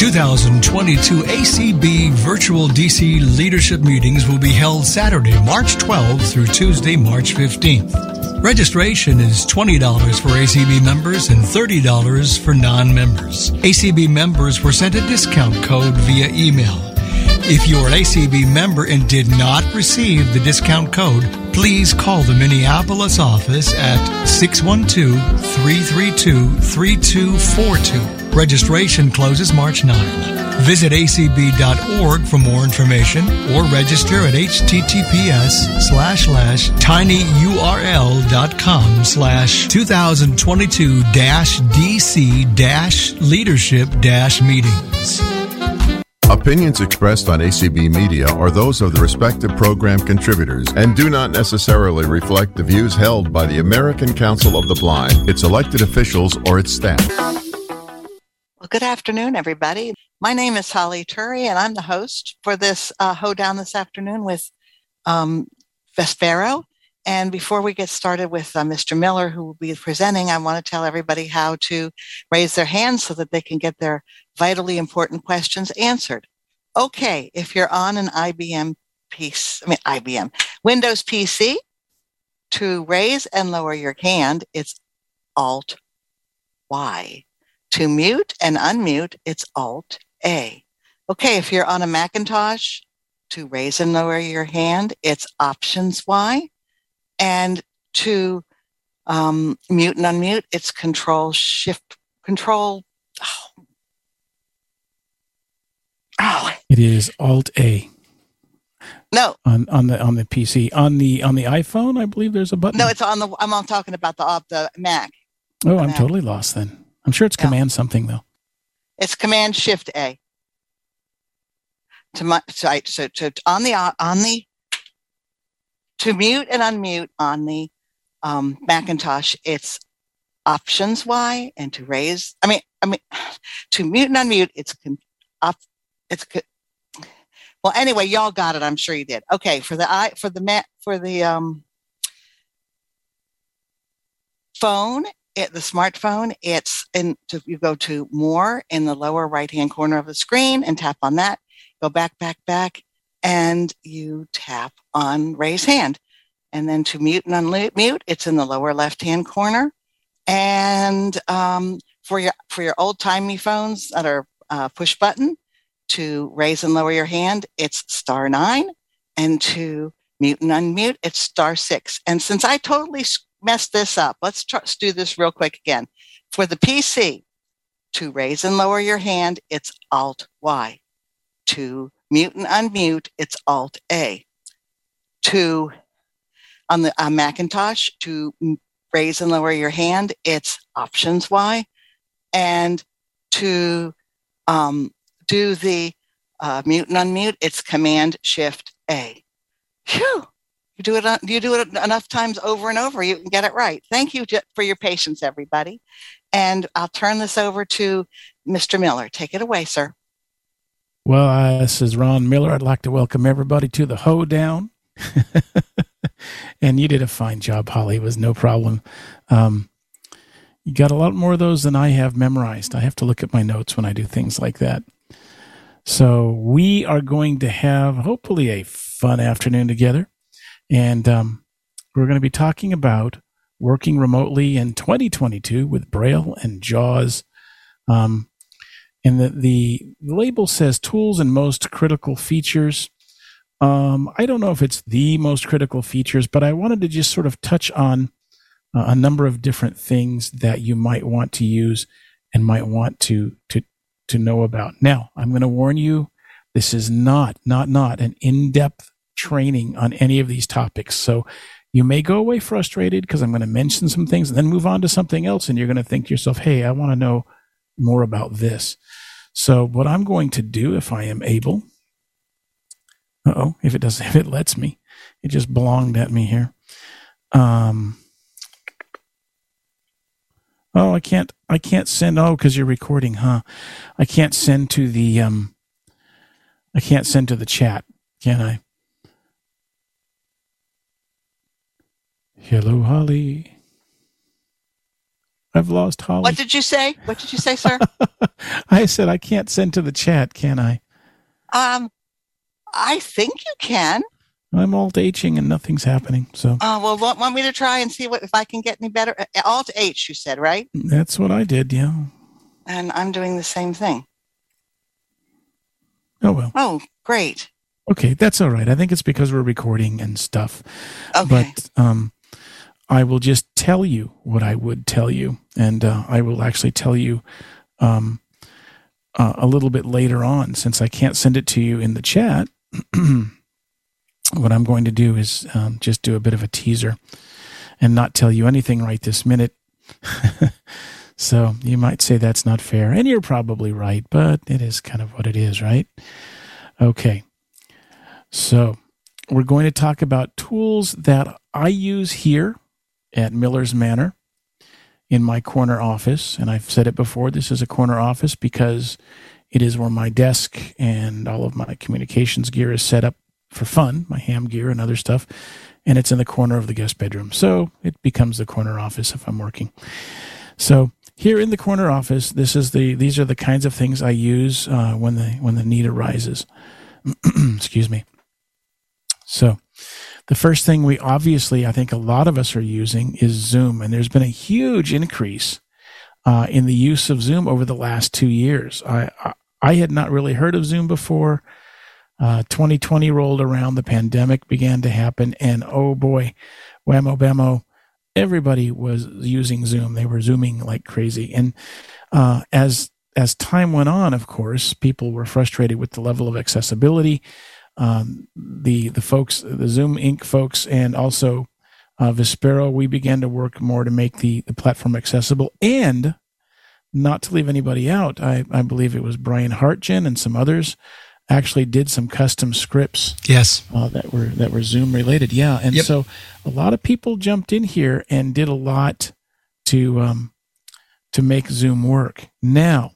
2022 ACB virtual DC leadership meetings will be held Saturday, March 12th through Tuesday, March 15th. Registration is $20 for ACB members and $30 for non-members. ACB members were sent a discount code via email. If you're an ACB member and did not receive the discount code, please call the Minneapolis office at 612 332 3242. Registration closes March 9. Visit acb.org for more information or register at https slash slash tinyurl.com slash 2022 dash DC leadership meetings. Opinions expressed on ACB Media are those of the respective program contributors and do not necessarily reflect the views held by the American Council of the Blind, its elected officials, or its staff. Well, good afternoon, everybody. My name is Holly Turry, and I'm the host for this uh, hoedown this afternoon with um, Vispero. And before we get started with uh, Mr. Miller, who will be presenting, I want to tell everybody how to raise their hands so that they can get their vitally important questions answered. Okay, if you're on an IBM piece, I mean, IBM, Windows PC, to raise and lower your hand, it's Alt Y. To mute and unmute, it's Alt A. Okay, if you're on a Macintosh, to raise and lower your hand, it's Options Y. And to um, mute and unmute, it's Control Shift, Control. Oh. oh. It is Alt A. No. On on the on the PC on the on the iPhone, I believe there's a button. No, it's on the. I'm on talking about the uh, the Mac. Oh, the I'm Mac. totally lost then. I'm sure it's yeah. command something though. It's command shift A. To my so, I, so to on the on the to mute and unmute on the um, Macintosh, it's options Y, and to raise. I mean, I mean, to mute and unmute, it's up. It's well. Anyway, y'all got it. I'm sure you did. Okay, for the i for the mat for the um, phone, it, the smartphone, it's to, you go to more in the lower right hand corner of the screen and tap on that. Go back, back, back, and you tap on raise hand. And then to mute and unmute, it's in the lower left hand corner. And um, for your for your old timey phones that are uh, push button, to raise and lower your hand, it's star nine. And to mute and unmute, it's star six. And since I totally messed this up. Let's, try, let's do this real quick again. For the PC, to raise and lower your hand, it's Alt Y. To mute and unmute, it's Alt A. To on the Macintosh, to raise and lower your hand, it's Options Y. And to um, do the uh, mute and unmute, it's Command Shift A. Phew, you do it. You do it enough times over and over, you can get it right. Thank you for your patience, everybody. And I'll turn this over to Mr. Miller. Take it away, sir. Well, this is Ron Miller. I'd like to welcome everybody to the hoedown. and you did a fine job, Holly. It was no problem. Um, you got a lot more of those than I have memorized. I have to look at my notes when I do things like that. So we are going to have hopefully a fun afternoon together. And um, we're going to be talking about working remotely in 2022 with Braille and JAWS. Um, and the, the label says tools and most critical features. Um, I don't know if it's the most critical features, but I wanted to just sort of touch on uh, a number of different things that you might want to use and might want to to to know about. Now, I'm going to warn you: this is not not not an in-depth training on any of these topics. So you may go away frustrated because I'm going to mention some things and then move on to something else. And you're going to think to yourself, Hey, I want to know more about this. So what I'm going to do if I am able, oh, if it doesn't, if it lets me, it just belonged at me here. Um, oh, I can't, I can't send. Oh, cause you're recording, huh? I can't send to the, um, I can't send to the chat. Can I? Hello, Holly. I've lost Holly. What did you say? What did you say, sir? I said I can't send to the chat, can I? um, I think you can. I'm alt Hing and nothing's happening. So Uh, well, want, want me to try and see what if I can get any better? Uh, Alt H, you said, right? that's what I did. Yeah. And I'm doing the same thing. Oh well. Oh, great. Okay, that's all right. I think it's because we're recording and stuff. Okay. But um, I will just tell you what I would tell you, and uh, I will actually tell you um, uh, a little bit later on, since I can't send it to you in the chat. what I'm going to do is um, just do a bit of a teaser and not tell you anything right this minute. so you might say that's not fair, and you're probably right, but it is kind of what it is, right? Okay. So we're going to talk about tools that I use here at Miller's Manor in my corner office. And I've said it before this is a corner office because it is where my desk and all of my communications gear is set up for fun, my ham gear and other stuff. And it's in the corner of the guest bedroom. So it becomes the corner office if I'm working. So here in the corner office, this is the these are the kinds of things I use uh, when the when the need arises. Excuse me. So the first thing we obviously, I think a lot of us are using is Zoom, and there's been a huge increase uh, in the use of Zoom over the last two years. I, I, I had not really heard of Zoom before. Uh, 2020 rolled around, the pandemic began to happen, and oh boy, whammo bammo, everybody was using Zoom. They were zooming like crazy, and uh, as as time went on, of course, people were frustrated with the level of accessibility um, the the folks, the Zoom Inc. folks, and also uh, Vispero, we began to work more to make the the platform accessible and not to leave anybody out. I, I believe it was Brian Hartgen and some others actually did some custom scripts. Yes. Uh, that were that were Zoom related. Yeah, and Yep. so a lot of people jumped in here and did a lot to um, to make Zoom work. Now,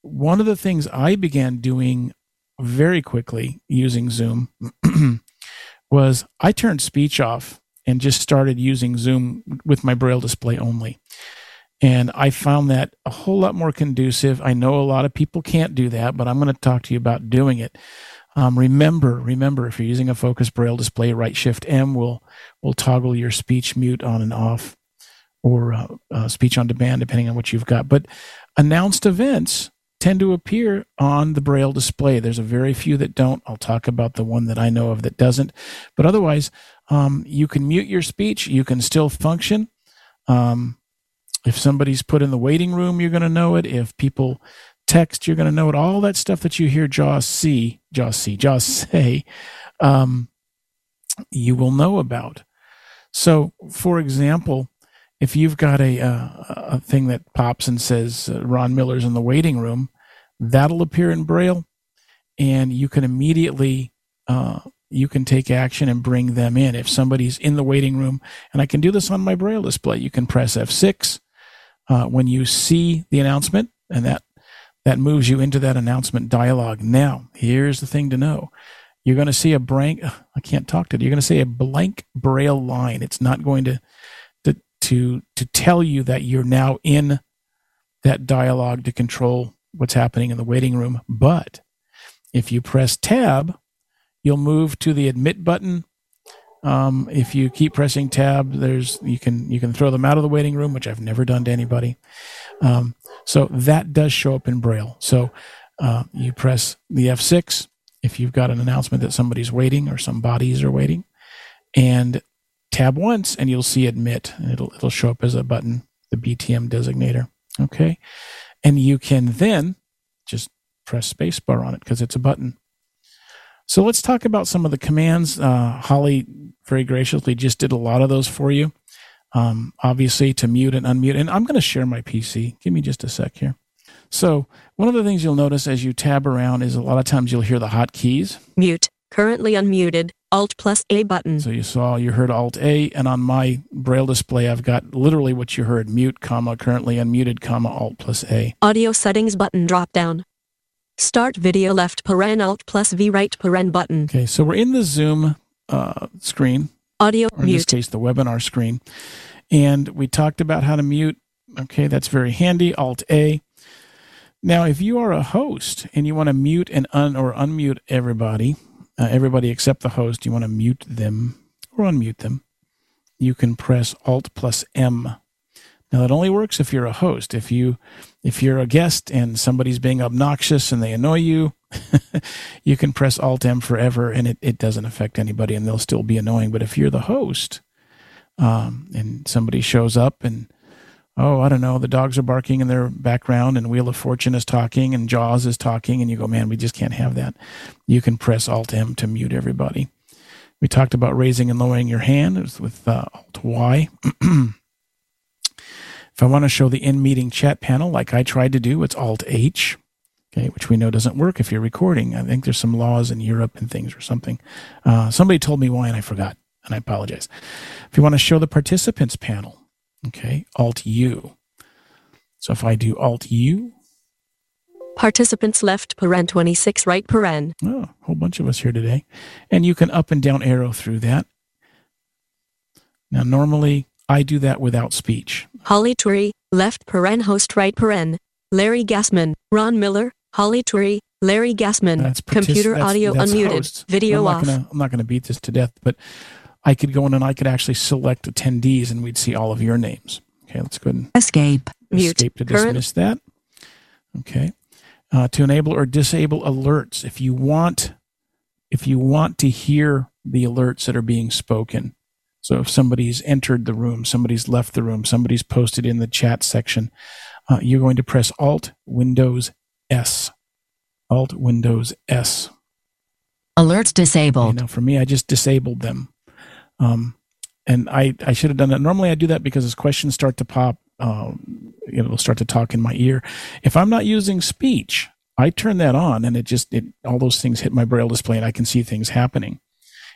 one of the things I began doing very quickly using Zoom was I turned speech off and just started using Zoom with my braille display only. And I found that a whole lot more conducive. I know a lot of people can't do that, but I'm going to talk to you about doing it. Um, remember, remember, if you're using a focus braille display, right shift M will will toggle your speech mute on and off, or uh, uh, speech on demand, depending on what you've got. But announced events tend to appear on the braille display. There's a very few that don't. I'll talk about the one that I know of that doesn't. But otherwise, um, you can mute your speech. You can still function. Um, if somebody's put in the waiting room, you're going to know it. If people text, you're going to know it. All that stuff that you hear Jaws see, Jaws see, Jaws say, um, you will know about. So, for example, if you've got a uh, a thing that pops and says uh, Ron Miller's in the waiting room, that'll appear in Braille, and you can immediately uh, you can take action and bring them in. If somebody's in the waiting room, and I can do this on my Braille display, you can press F6 uh, when you see the announcement, and that that moves you into that announcement dialog. Now, here's the thing to know. You're going to see a blank, I can't talk to you. You're going to see a blank braille line. It's not going to, to, to, tell you that you're now in that dialogue to control what's happening in the waiting room. But if you press tab, you'll move to the admit button. Um, if you keep pressing tab, there's you can you can throw them out of the waiting room, which I've never done to anybody. Um, so that does show up in Braille. So uh, you press the F6 if you've got an announcement that somebody's waiting or some bodies are waiting, and tab once, and you'll see admit, and it'll it'll show up as a button, the BTM designator. Okay, and you can then just press spacebar on it because it's a button. So let's talk about some of the commands. Uh, Holly very graciously just did a lot of those for you. Um, obviously, to mute and unmute. And I'm going to share my PC. Give me just a sec here. So, one of the things you'll notice as you tab around is a lot of times you'll hear the hotkeys. Mute. Currently unmuted. Alt plus A button. So you saw you heard Alt A, and on my braille display, I've got literally what you heard: mute, comma, currently unmuted, comma, Alt plus A. Audio settings button drop down. Start video left paren Alt plus V right paren button. Okay, so we're in the Zoom uh, screen, Audio or in this case, the webinar screen, and we talked about how to mute Okay, that's very handy. Alt A. Now, if you are a host and you want to mute and un or unmute everybody, uh, everybody except the host, you want to mute them or unmute them, you can press Alt plus M. Now that only works if you're a host. If you if you're a guest and somebody's being obnoxious and they annoy you, you can press Alt M forever and it, it doesn't affect anybody and they'll still be annoying. But if you're the host um, and somebody shows up and oh, I don't know, the dogs are barking in their background and Wheel of Fortune is talking and Jaws is talking and you go, man, we just can't have that. You can press Alt M to mute everybody. We talked about raising and lowering your hand with uh, Alt Y. if I want to show the in meeting chat panel like I tried to do, it's Alt H, okay, which we know doesn't work if you're recording. I think there's some laws in Europe and things or something. Uh, somebody told me why and I forgot, and I apologize. If you want to show the participants panel, okay, Alt U. So if I do Alt U, Participants left paren 26 right paren. Oh, a whole bunch of us here today. And you can up and down arrow through that. Now, normally I do that without speech. Holly Turi, left paren host right paren. Larry Gassman, Ron Miller, Holly Turi, Larry Gassman. That's partic- Computer that's- audio that's unmuted. hosts. Video I'm off. Gonna, I'm not going to beat this to death, but I could go in and I could actually select attendees and we'd see all of your names. Okay, let's go ahead and Escape. Mute. escape to Current- dismiss that. Okay. Uh, to enable or disable alerts. If you want, if you want to hear the alerts that are being spoken. So if somebody's entered the room, somebody's left the room, somebody's posted in the chat section, uh, you're going to press Alt Windows S. Alt Windows S. Alerts Okay, disabled. now for me, I just disabled them. Um, and I, I should have done that. Normally I do that because as questions start to pop, um, you know, it'll start to talk in my ear. If I'm not using speech, I turn that on and it just, it, all those things hit my braille display and I can see things happening.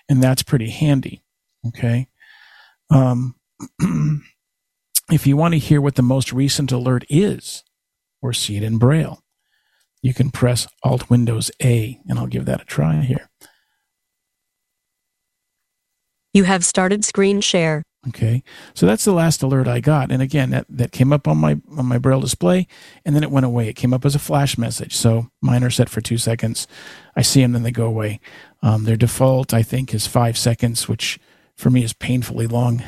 And that's pretty handy. Okay. Um, if you want to hear what the most recent alert is or see it in braille, you can press Alt Windows A and I'll give that a try here. You have started screen share. Okay, so that's the last alert I got, and again, that, that came up on my on my braille display, and then it went away. It came up as a flash message. So mine are set for two seconds. I see them, then they go away. Um, their default, I think, is five seconds, which for me is painfully long.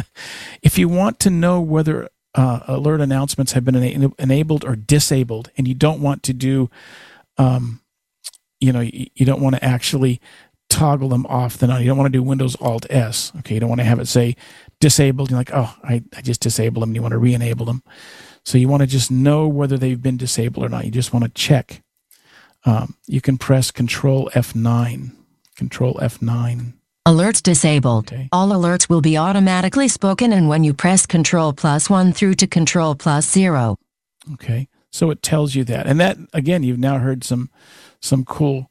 if you want to know whether uh, alert announcements have been ena- enabled or disabled, and you don't want to do, um, you know, you, you don't want to actually toggle them off then on. You don't want to do Windows Alt S. Okay. You don't want to have it say disabled. You're like, oh, I, I just disabled them. You want to re enable them. So you want to just know whether they've been disabled or not. You just want to check. Um, you can press Control F9. Control F9. Alerts disabled. Okay. All alerts will be automatically spoken and when you press Control plus 1 through to Control plus 0. Okay. So it tells you that. And that, again, you've now heard some, some cool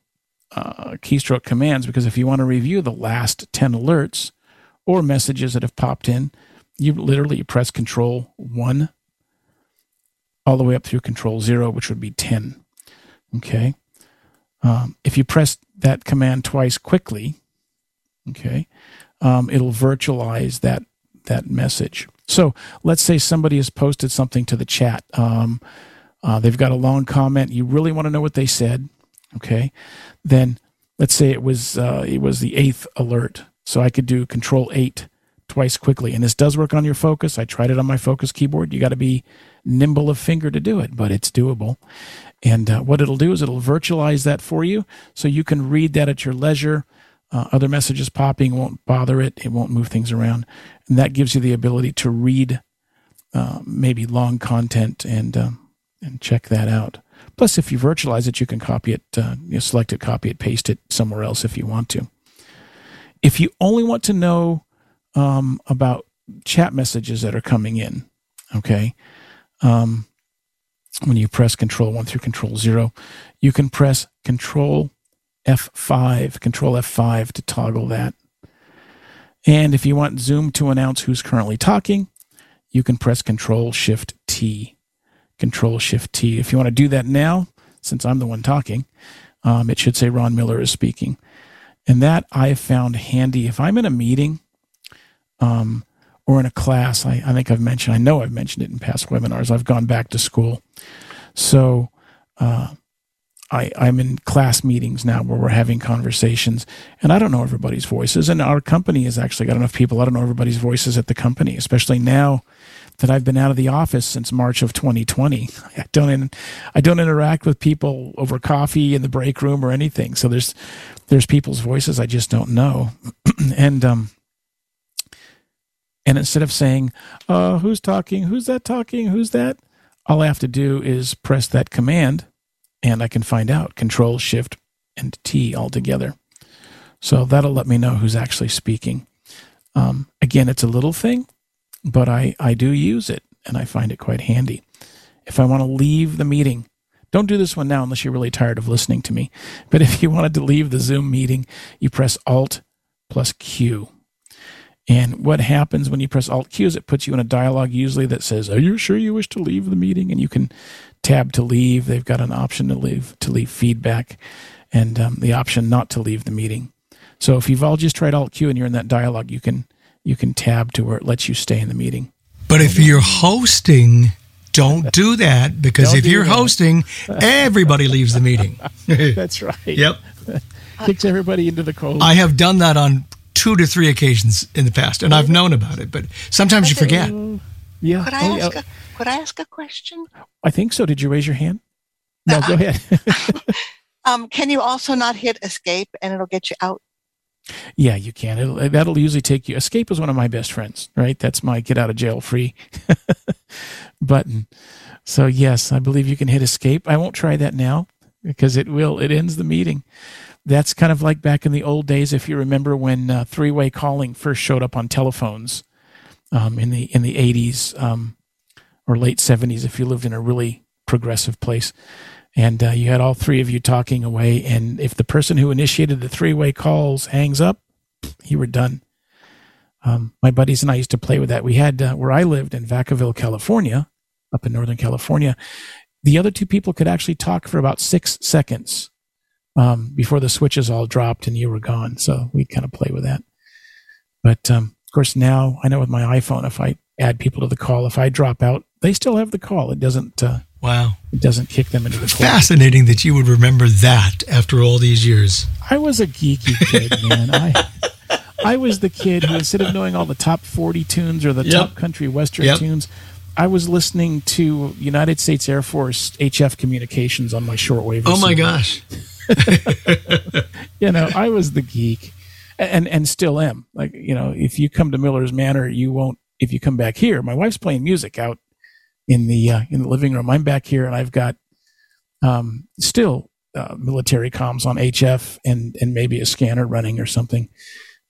uh, keystroke commands because if you want to review the last 10 alerts or messages that have popped in, you literally press Control 1 all the way up through Control 0, which would be 10. Okay. Um, if you press that command twice quickly, okay, um, it'll virtualize that that message. So let's say somebody has posted something to the chat. Um, uh, they've got a long comment. You really want to know what they said, okay? Then let's say it was uh, it was the eighth alert. So I could do Control Eight twice quickly, and this does work on your focus. I tried it on my focus keyboard. You got to be nimble of finger to do it, but it's doable. And uh, what it'll do is it'll virtualize that for you, so you can read that at your leisure. Uh, other messages popping won't bother it. It won't move things around, and that gives you the ability to read uh, maybe long content and um, and check that out. Plus, if you virtualize it, you can copy it, uh, you know, select it, copy it, paste it somewhere else if you want to. If you only want to know um, about chat messages that are coming in, okay, um, when you press Control One through Control Zero, you can press Control F5, Control F5 to toggle that. And if you want Zoom to announce who's currently talking, you can press Control Shift T. Control Shift T. If you want to do that now, since I'm the one talking, um, it should say Ron Miller is speaking. And that I have found handy. If I'm in a meeting, um, or in a class. I, I think I've mentioned, I know I've mentioned it in past webinars. I've gone back to school. So, uh, I, I'm in class meetings now where we're having conversations, and I don't know everybody's voices. And our company has actually got enough people. I don't know everybody's voices at the company, especially now that I've been out of the office since March of 2020. I don't in, I don't interact with people over coffee in the break room or anything. So there's there's people's voices I just don't know, and um and instead of saying, "Uh, who's talking? Who's that talking? Who's that?" All I have to do is press that command and I can find out Control, Shift, and T all together. So that'll let me know who's actually speaking. Um, again, it's a little thing, but I, I do use it and I find it quite handy. If I want to leave the meeting, don't do this one now unless you're really tired of listening to me. But if you wanted to leave the Zoom meeting, you press Alt plus Q. And what happens when you press Alt Q is it puts you in a dialog usually that says, "Are you sure you wish to leave the meeting?" And you can tab to leave. They've got an option to leave to leave feedback, and um, the option not to leave the meeting. So if you've all just tried Alt Q and you're in that dialog, you can you can tab to where it lets you stay in the meeting. But if you're hosting, don't do that because Don't if you're that. hosting, everybody leaves the meeting. That's right. Yep. Kicks everybody into the cold. I have done that on two to three occasions in the past, and I've known about it, but sometimes you forget. yeah. Could I Oh, ask yeah. a Could I ask a question? I think so. Did you raise your hand? No, go ahead. Um, can you also not hit escape and it'll get you out? Yeah, you can. It'll, that'll usually take you. Escape is one of my best friends, right? That's my get out of jail free button. So yes, I believe you can hit escape. I won't try that now because it will. It ends the meeting. That's kind of like back in the old days, if you remember when uh, three way calling first showed up on telephones um, in the in the eighties um, or late seventies. If you lived in a really progressive place, and uh, you had all three of you talking away, and if the person who initiated the three way calls hangs up, you were done. Um, my buddies and I used to play with that. We had uh, where I lived in Vacaville, California, up in Northern California. The other two people could actually talk for about six seconds um, before the switches all dropped and you were gone. So we'd kind of play with that. But um, of course, now I know with my iPhone, if I add people to the call, if I drop out, they still have the call. It doesn't. Uh, Wow. it doesn't kick them into the call. Fascinating that you would remember that after all these years. I was a geeky kid, man. I I was the kid who instead of knowing all the top 40 tunes or the Yep. top country western Yep. tunes, I was listening to United States Air Force HF communications on my shortwave. Oh my gosh. You know, I was the geek, and and still am. Like you know, if you come to Miller's Manor, you won't. If you come back here, my wife's playing music out in the uh, in the living room. I'm back here, and I've got um, still uh, military comms on HF and and maybe a scanner running or something.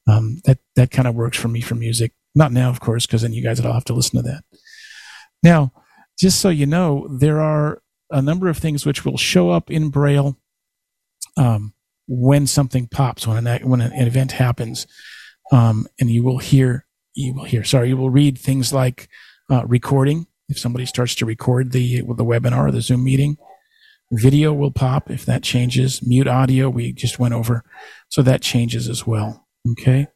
Um, that that kind of works for me for music. Not now, of course, because then you guys would all have to listen to that. Now, just so you know, there are a number of things which will show up in Braille um, when something pops, when an when an event happens, um, and you will hear you will hear. Sorry, you will read things like uh, recording if somebody starts to record the the webinar the Zoom meeting. Video will pop if that changes. Mute audio we just went over, so that changes as well. Okay.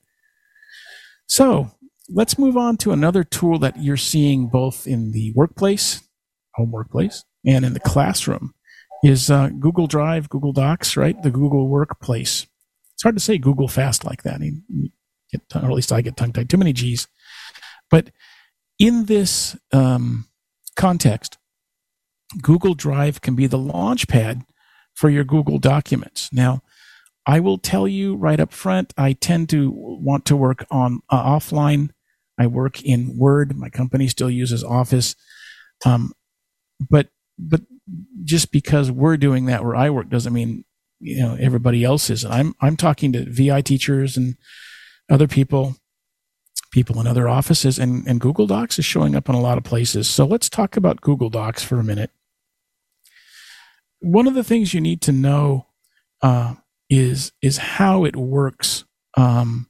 So let's move on to another tool that you're seeing both in the workplace, home workplace, and in the classroom is uh, Google Drive, Google Docs, right? The Google Workplace. It's hard to say Google fast like that. You get, or at least I get tongue tied. Too many G's. But in this um, context, Google Drive can be the launch pad for your Google documents. Now, I will tell you right up front, I tend to want to work on uh, offline. I work in Word. My company still uses Office. Um, but but just because we're doing that where I work doesn't mean you know everybody else is. I'm I'm talking to VI teachers and other people, people in other offices, and and Google Docs is showing up in a lot of places. So let's talk about Google Docs for a minute. One of the things you need to know uh, is is how it works, um,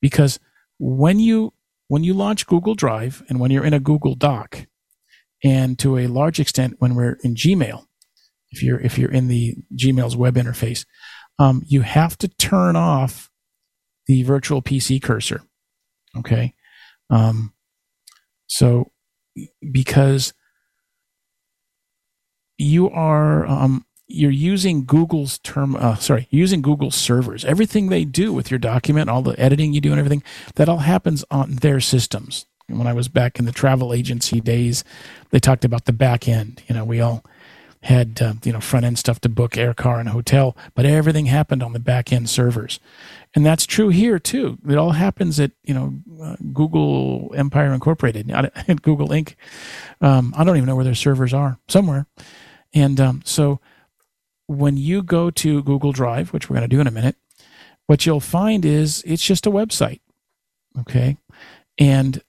because when you when you launch Google Drive and when you're in a Google Doc, and to a large extent when we're in Gmail, if you're if you're in the Gmail's web interface, um, you have to turn off the virtual PC cursor. Okay, Um, so because you are um, you're using Google's term, uh, sorry, using Google servers. Everything they do with your document, all the editing you do and everything, that all happens on their systems. When I was back in the travel agency days, they talked about the back end. You know, we all had uh, you know front end stuff to book air car and hotel, but everything happened on the back end servers, and that's true here too. It all happens at you know uh, Google Empire Incorporated, at Google Inc. Um, I don't even know where their servers are somewhere, and um, so when you go to Google Drive, which we're going to do in a minute, what you'll find is it's just a website. Okay. And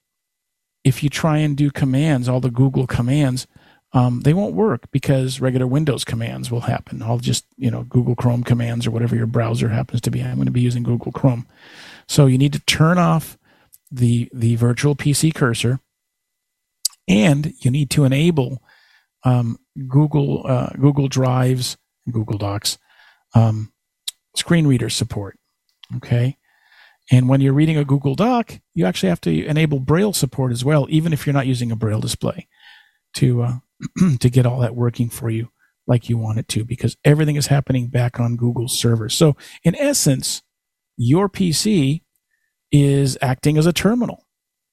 if you try and do commands, all the Google commands, um, they won't work because regular Windows commands will happen. I'll just, you know, Google Chrome commands or whatever your browser happens to be. I'm going to be using Google Chrome. So you need to turn off the the virtual PC cursor, and you need to enable um, Google uh, Google Drive's Google Docs, um, screen reader support. Okay. And when you're reading a Google Doc, you actually have to enable Braille support as well, even if you're not using a Braille display to, uh, to get all that working for you like you want it to, because everything is happening back on Google's servers. So in essence, your PC is acting as a terminal.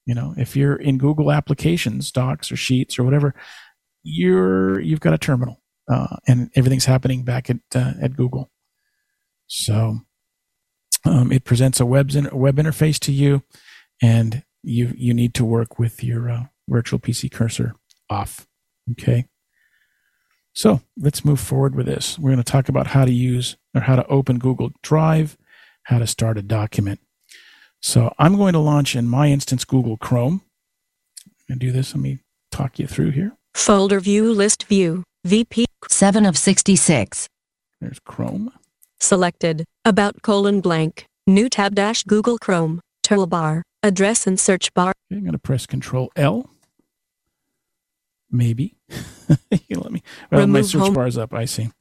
You know, if you're in Google applications, docs or sheets or whatever, you're, you've got a terminal uh, and everything's happening back at uh, at Google. So um, it presents a web a web interface to you, and you you need to work with your uh, virtual PC cursor off. Okay. So let's move forward with this. We're going to talk about how to use or how to open Google Drive, how to start a document. So I'm going to launch in my instance Google Chrome. And do this. Let me talk you through here. Folder view, list view, VP 7 of 66. There's Chrome. Selected. About colon blank. New tab dash Google Chrome. Toolbar. Address and search bar. Okay, I'm going to press Control L. Maybe. you let me. Well, Remove my search home. bar is up. I see.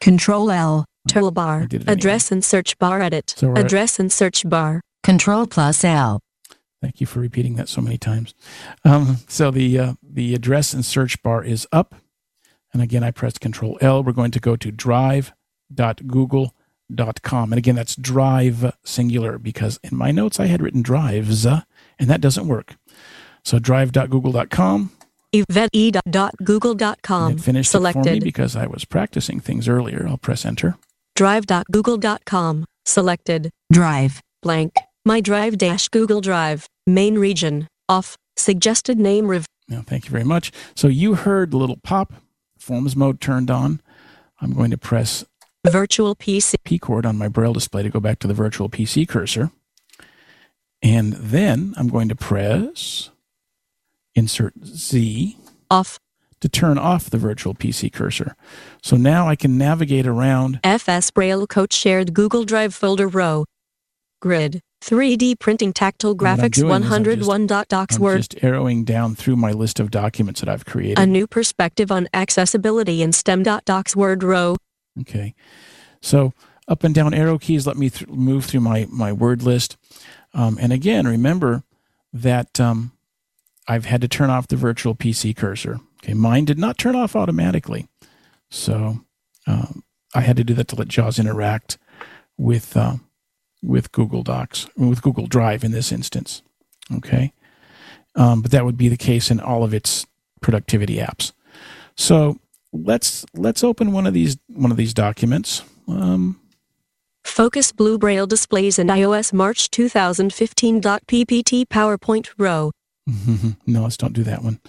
Control L. Toolbar. Address anyway. and search bar edit. So Address at, and search bar. Control plus L. Thank you for repeating that so many times. Um, so the uh, the address and search bar is up. And again, I press Control L. We're going to go to drive.google.com. And again, that's drive singular because in my notes I had written drives, and that doesn't work. So drive.google.com. Event.google.com. It finished Selected. it for me because I was practicing things earlier. I'll press enter. Drive.google.com. Selected. Drive. Blank. My drive dash Google Drive. Main region. Off. Suggested name rev. No, thank you very much. So you heard the little pop forms mode turned on. I'm going to press virtual PC P cord on my braille display to go back to the virtual PC cursor. And then I'm going to press insert Z off to turn off the virtual PC cursor. So now I can navigate around FS Braille Coach shared Google Drive folder row grid 3D printing tactile graphics 101.docs Word. just arrowing down through my list of documents that I've created. A new perspective on accessibility in STEM. Docs Word row. Okay. So up and down arrow keys let me th- move through my, my word list. Um, and again, remember that um, I've had to turn off the virtual PC cursor. Okay, mine did not turn off automatically. So um, I had to do that to let JAWS interact with uh, with Google Docs, with Google Drive in this instance. Okay. Um, but that would be the case in all of its productivity apps. So let's let's open one of these one of these documents. Um, Focus Blue Braille displays in iOS March 2015.ppt PowerPoint row. No, let's don't do that one.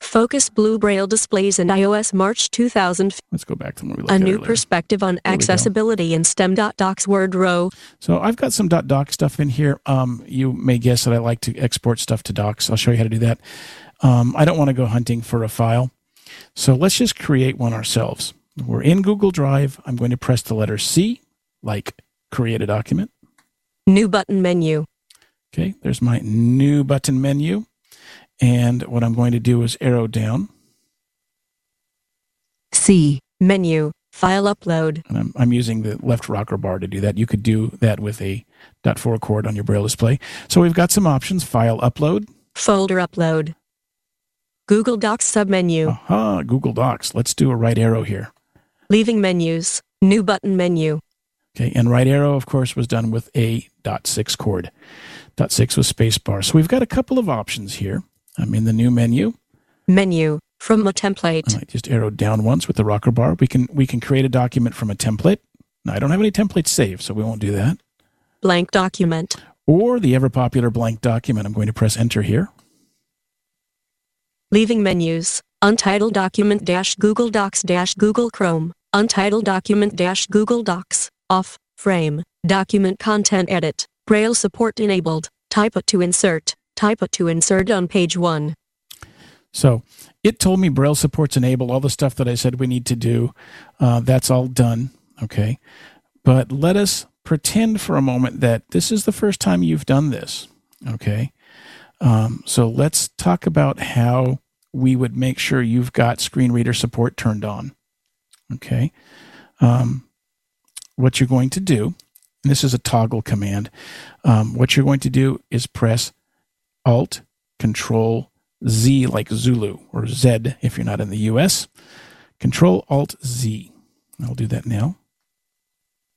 Focus Blue Braille displays in iOS March 2000. Let's go back to when we A new perspective on accessibility in STEM STEM.docs word row. So I've got some .doc stuff in here. Um, you may guess that I like to export stuff to docs. I'll show you how to do that. Um, I don't want to go hunting for a file. So let's just create one ourselves. We're in Google Drive. I'm going to press the letter C, like create a document. New button menu. Okay, there's my new button menu. And what I'm going to do is arrow down. C. Menu. File upload. And I'm, I'm using the left rocker bar to do that. You could do that with a .4 chord on your braille display. So we've got some options. File upload. Folder upload. Google Docs submenu. Aha, Google Docs. Let's do a right arrow here. Leaving menus. New button menu. Okay, and right arrow, of course, was done with a dot six chord. Dot six was spacebar. So we've got a couple of options here. I'm in the new menu. Menu from a template. I just arrowed down once with the rocker bar. We can we can create a document from a template. Now, I don't have any templates saved, so we won't do that. Blank document. Or the ever popular blank document. I'm going to press enter here. Leaving menus. Untitled document dash Google Docs dash Google Chrome. Untitled document dash Google Docs. Off. Frame. Document content edit. Braille support enabled. Typo to insert. Typo to insert on page one. So it told me Braille support's enabled, all the stuff that I said we need to do. Uh, that's all done. Okay. But let us pretend for a moment that this is the first time you've done this. Okay. Um, so let's talk about how we would make sure you've got screen reader support turned on. Okay. Um, what you're going to do, this is a toggle command, um, what you're going to do is press Alt Control Z like Zulu or Z if you're not in the US. Control Alt Z. I'll do that now.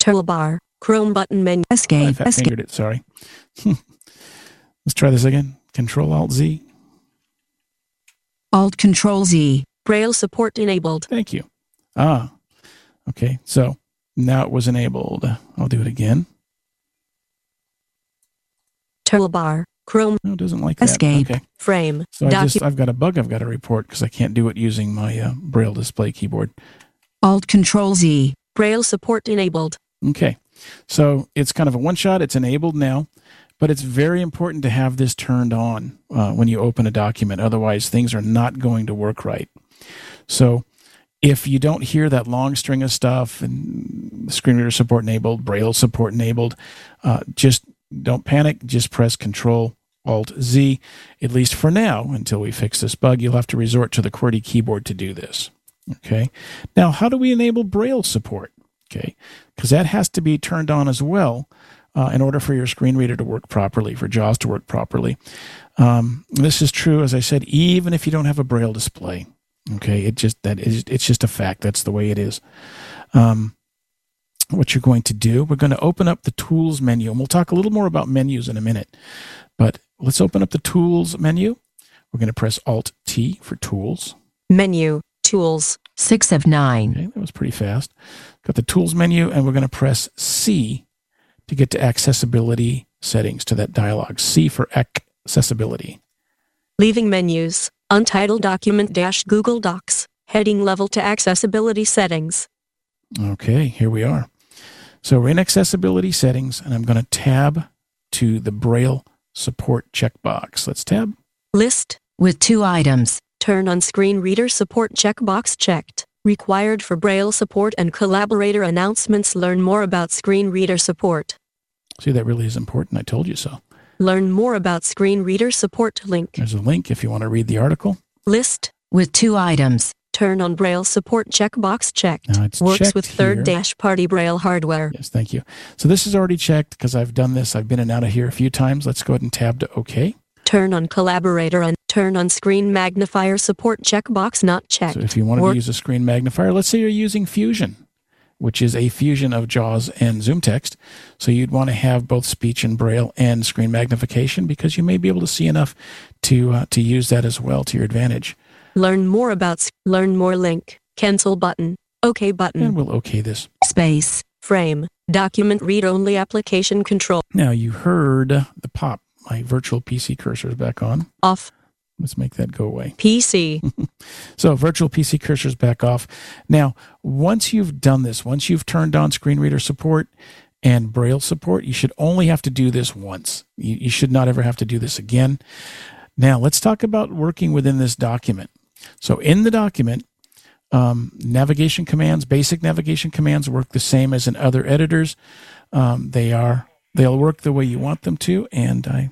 Toolbar, Chrome button menu. Escape. I fingered it, sorry. Let's try this again. Control Alt Z. Alt Control Z. Braille support enabled. Thank you. Ah, okay. So now it was enabled. I'll do it again. Toolbar, Chrome. No, it doesn't like that. Escape. Okay. Frame. So I just, I've got a bug I've got to report because I can't do it using my uh, Braille display keyboard. Alt Control Z. Braille support enabled. Okay. So it's kind of a one shot. It's enabled now, but it's very important to have this turned on uh, when you open a document. Otherwise, things are not going to work right. So if you don't hear that long string of stuff and screen reader support enabled, Braille support enabled, uh, just don't panic. Just press Control Alt Z, at least for now, until we fix this bug. You'll have to resort to the QWERTY keyboard to do this. Okay. Now, how do we enable Braille support? Okay. Because that has to be turned on as well uh, in order for your screen reader to work properly, for JAWS to work properly. Um, this is true, as I said, even if you don't have a Braille display. Okay. It just, that is, it's just a fact. That's the way it is. Um, what you're going to do, we're going to open up the tools menu and we'll talk a little more about menus in a minute. But let's open up the tools menu. We're going to press Alt T for tools. Menu. Tools. 6 of 9. Okay, that was pretty fast. Got the tools menu, and we're going to press C to get to accessibility settings to that dialog. C for accessibility. Leaving menus. Untitled document dash Google Docs. Heading level to accessibility settings. Okay, here we are. So we're in accessibility settings, and I'm going to tab to the Braille support checkbox. Let's tab. List. With two items. Turn on screen reader support checkbox checked. Required for Braille support and collaborator announcements. Learn more about screen reader support. See, that really is important. I told you so. Learn more about screen reader support link. There's a link if you want to read the article. List. With two items. Turn on Braille support checkbox checked. Now it's Works checked with third here. dash party Braille hardware. Yes, thank you. So this is already checked because I've done this. I've been in and out of here a few times. Let's go ahead and tab to OK. Turn on collaborator and turn on screen magnifier support checkbox not checked. So if you wanted Work- to use a screen magnifier, let's say you're using Fusion, which is a fusion of JAWS and ZoomText. So you'd want to have both speech and Braille and screen magnification because you may be able to see enough to uh, to use that as well to your advantage. Learn more about learn more link. Cancel button. OK button. And we'll OK this. Space. Frame. Document read only application control. Now you heard the pop. My virtual PC cursor is back on. Off. Let's make that go away. PC. So virtual PC cursors back off. Now, once you've done this, once you've turned on screen reader support and Braille support, you should only have to do this once. You, you should not ever have to do this again. Now, let's talk about working within this document. So in the document, um, navigation commands, basic navigation commands work the same as in other editors. Um, they are they'll work the way you want them to. And I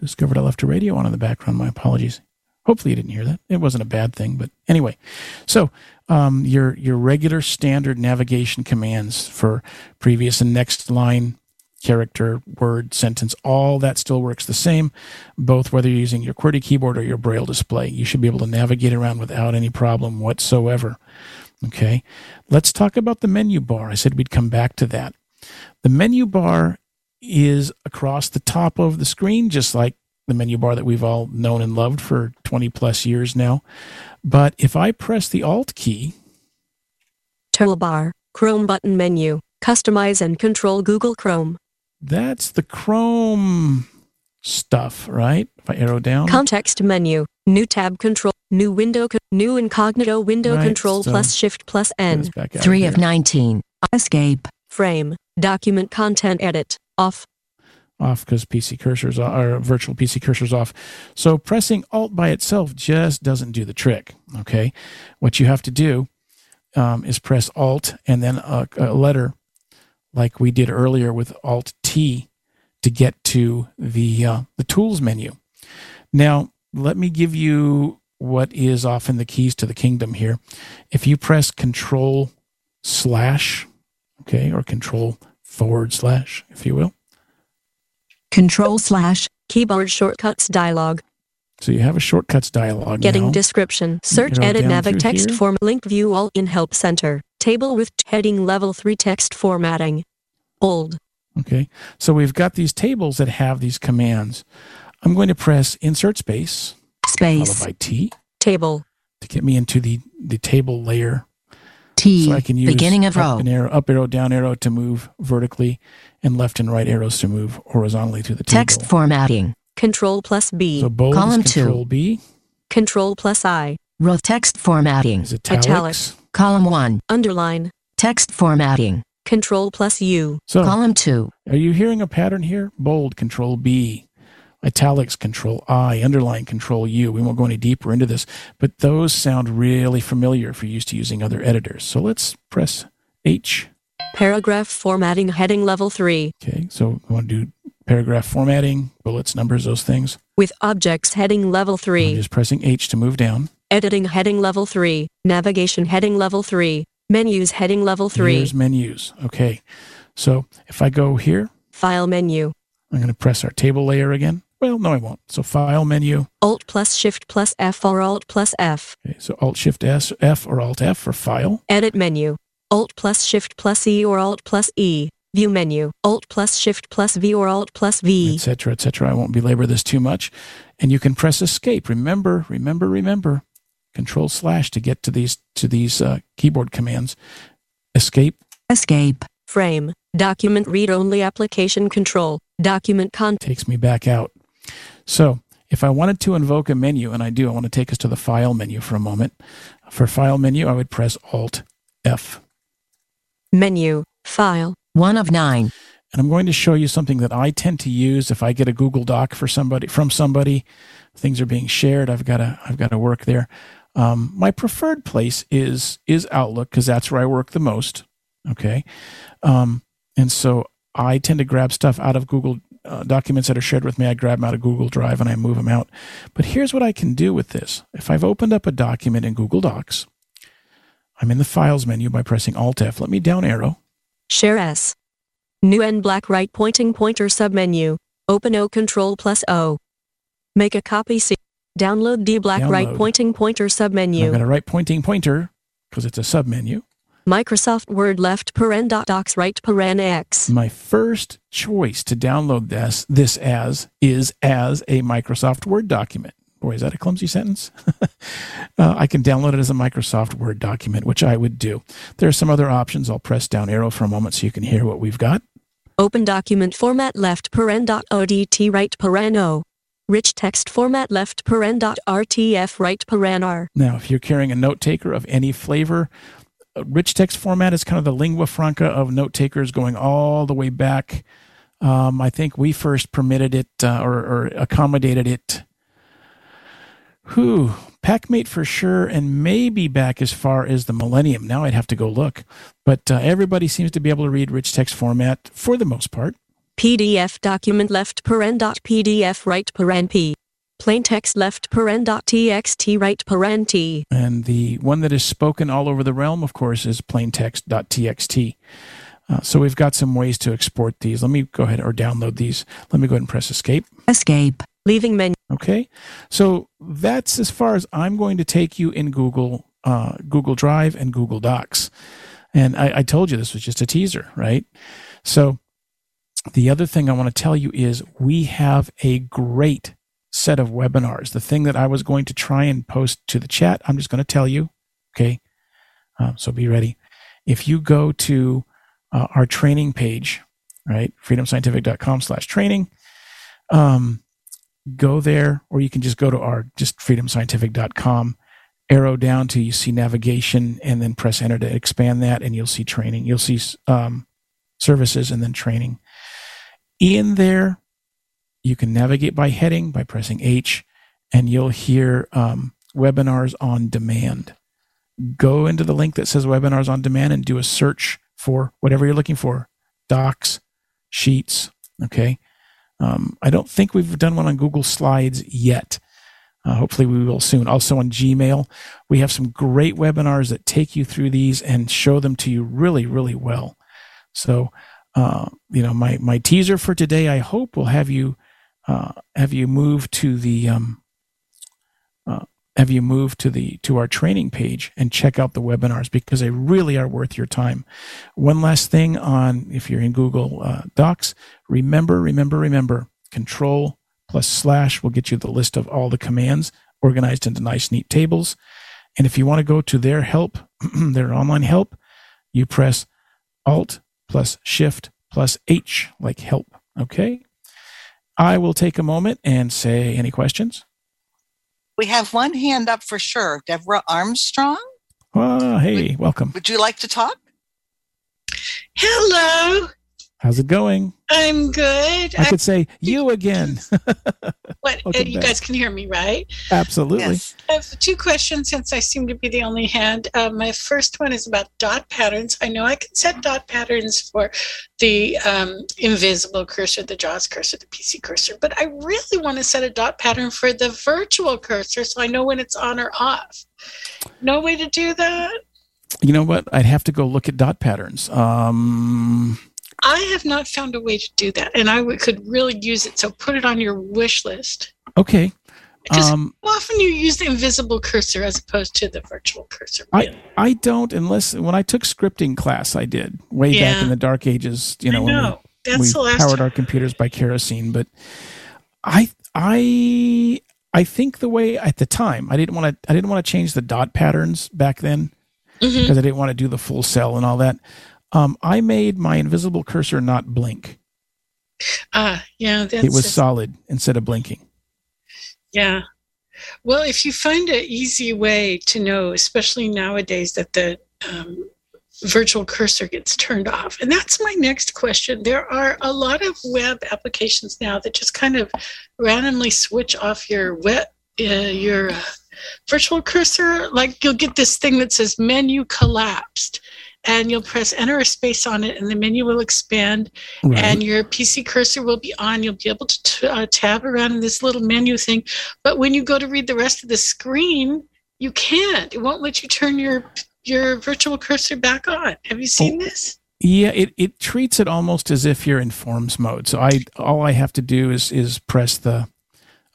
discovered I left a radio on in the background. My apologies. Hopefully you didn't hear that. It wasn't a bad thing, but anyway. So um, your your regular standard navigation commands for previous and next line character, word, sentence, all that still works the same, both whether you're using your QWERTY keyboard or your Braille display. You should be able to navigate around without any problem whatsoever. Okay, let's talk about the menu bar. I said we'd come back to that. The menu bar is across the top of the screen, just like the menu bar that we've all known and loved for 20 plus years now. But if I press the Alt key, Toolbar, Chrome button menu, customize and control Google Chrome. that's the Chrome stuff, right? If I arrow down, Context menu, new tab control, new window, co- new incognito window Right, control so- plus shift plus get N. us back out 3 here. of 19. Escape. Frame, document content edit, off. off because PC cursors are virtual PC cursors off. So pressing Alt by itself just doesn't do the trick. Okay, what you have to do um, is press Alt and then a, a letter, like we did earlier with Alt T, to get to the uh, the Tools menu. Now let me give you what is often the keys to the kingdom here. If you press Control slash, okay, or Control forward slash, if you will. Control slash. Keyboard shortcuts dialog. So you have a shortcuts dialog. Getting now. description. Search edit navig text form link view all in help center. Table with heading level 3 text formatting. Old. Okay. So we've got these tables that have these commands. I'm going to press insert space Space. followed by T Table. to get me into the, the table layer. T. So I can use beginning of row. an arrow, up arrow, down arrow to move vertically, and left and right arrows to move horizontally through the table. Text formatting. Control plus B. So bold Column is two. Control B Control plus I. Row text formatting. is italics. Italics. Column 1. Underline. Text formatting. Control plus U. So Column 2. Are you hearing a pattern here? Bold, control B. Italics, control I. Underline, control U. We won't go any deeper into this, but those sound really familiar if you're used to using other editors. So let's press H. Paragraph formatting heading level 3. Okay, so we want to do paragraph formatting, bullets, numbers, those things. With objects heading level I'm 3. just pressing H to move down. Editing heading level 3. Navigation heading level 3. Menus heading level 3. Here's menus. Okay, so if I go here, File menu. I'm going to press our table layer again. Well, no, I won't. So file menu. Alt plus shift plus F or Alt plus F. Okay, so Alt Shift S F or Alt F for file. Edit menu. Alt plus shift plus E or Alt plus E. View menu. Alt plus shift plus V or Alt plus V. etc., etc. I won't belabor this too much. And you can press escape. Remember, remember, remember. Control slash to get to these to these uh, keyboard commands. Escape. Escape. Frame. Document read only application control. Document content. takes me back out. So if I wanted to invoke a menu, and I do, I want to take us to the file menu for a moment. For file menu, I would press Alt F. Menu. File. 1 of 9. And I'm going to show you something that I tend to use if I get a Google Doc for somebody from somebody. Things are being shared. I've got to I've got to work there. Um, my preferred place is is Outlook because that's where I work the most. Okay, um, and so I tend to grab stuff out of Google uh, documents that are shared with me. I grab them out of Google Drive and I move them out. But here's what I can do with this: if I've opened up a document in Google Docs, I'm in the Files menu by pressing Alt F. Let me down arrow. Share S. New and black right pointing pointer submenu. Open O control plus O. Make a copy C. Download D black right pointing pointer And I've got submenu. a right pointing pointer because it's a submenu. Microsoft Word left paren dot docs right paren X. My first choice to download this this as is as a Microsoft Word document. Boy, is that a clumsy sentence? uh, I can download it as a Microsoft Word document, which I would do. There are some other options. I'll press down arrow for a moment so you can hear what we've got. Open document format left paren dot ODT right paren O. Rich text format left paren dot RTF right paren R. Now, if you're carrying a note taker of any flavor, rich text format is kind of the lingua franca of note takers going all the way back. Um, I think we first permitted it uh, or, or accommodated it. Whew, PAC Mate for sure, and maybe back as far as the Millennium. Now I'd have to go look. But uh, everybody seems to be able to read rich text format for the most part. PDF document left paren dot PDF right paren P. Plain text left paren dot TXT right paren T. And the one that is spoken all over the realm, of course, is plaintext.txt. Uh, so we've got some ways to export these. Let me go ahead or download these. Let me go ahead and press escape. Escape. Leaving menu. Okay. So that's as far as I'm going to take you in Google, uh, Google Drive and Google Docs. And I, I told you this was just a teaser, right? So the other thing I want to tell you is we have a great set of webinars. The thing that I was going to try and post to the chat, I'm just going to tell you. Okay. Uh, so be ready. If you go to uh, our training page, right, freedomscientific.com slash training, um, go there, or you can just go to our just freedomscientific.com, arrow down to you see navigation, and then press enter to expand that, and you'll see training. You'll see um, services and then training. In there, you can navigate by heading by pressing H, and you'll hear um, webinars on demand. Go into the link that says webinars on demand and do a search for whatever you're looking for docs, sheets. Okay. Um, I don't think we've done one on Google Slides yet. Uh, hopefully, we will soon. Also on Gmail, we have some great webinars that take you through these and show them to you really, really well. So, uh, you know, my my teaser for today, I hope will have you uh, have you moved to the um, uh, have you moved to the to our training page and check out the webinars because they really are worth your time. One last thing on if you're in Google uh, Docs, remember, remember, remember, Control plus slash will get you the list of all the commands organized into nice, neat tables. And if you want to go to their help, their online help, you press Alt plus Shift plus H, like help. Okay. I will take a moment and say any questions. We have one hand up for sure. Deborah Armstrong. Oh, hey, welcome. Would you like to talk? Hello. How's it going? I'm good. I could say you again. what Welcome you back. guys can hear me, right? Absolutely. Yes. I have two questions since I seem to be the only hand. Uh, my first one is about dot patterns. I know I can set dot patterns for the um, invisible cursor, the JAWS cursor, the PC cursor, but I really want to set a dot pattern for the virtual cursor so I know when it's on or off. No way to do that? You know what? I'd have to go look at dot patterns. Um, I have not found a way to do that, and I w- could really use it. So put it on your wish list. okay. Because Um, how often you use the invisible cursor as opposed to the virtual cursor? I I don't unless when I took scripting class, I did way back in the dark ages. You know, I when we- That's we the powered time. our computers by kerosene. But I I I think the way at the time I didn't want to I didn't want to change the dot patterns back then because I didn't want to do the full cell and all that. Um, I made my invisible cursor not blink. Ah, yeah, that's it was solid instead of blinking. yeah. Well, if you find an easy way to know, especially nowadays, that the um, virtual cursor gets turned off, and that's my next question. There are a lot of web applications now that just kind of randomly switch off your web, uh, your uh, virtual cursor. Like you'll get this thing that says menu collapsed. And you'll press enter or space on it, and the menu will expand, Right. and your PC cursor will be on. You'll be able to t- uh, tab around in this little menu thing. But when you go to read the rest of the screen, you can't. It won't let you turn your your virtual cursor back on. Have you seen this? Yeah, it, it treats it almost as if you're in forms mode. So I all I have to do is is press the